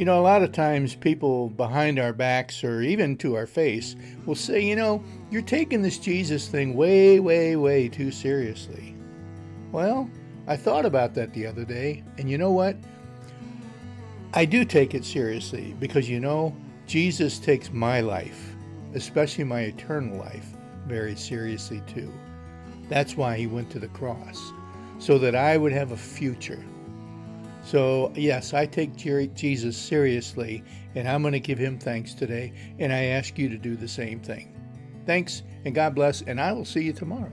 You know, a lot of times people behind our backs or even to our face will say, you know, you're taking this Jesus thing way, way, way too seriously. Well, I thought about that the other day, and you know what? I do take it seriously because, you know, Jesus takes my life, especially my eternal life, very seriously too. That's why he went to the cross, so that I would have a future so, yes, I take Jesus seriously, and I'm going to give him thanks today, and I ask you to do the same thing. Thanks, and God bless, and I will see you tomorrow.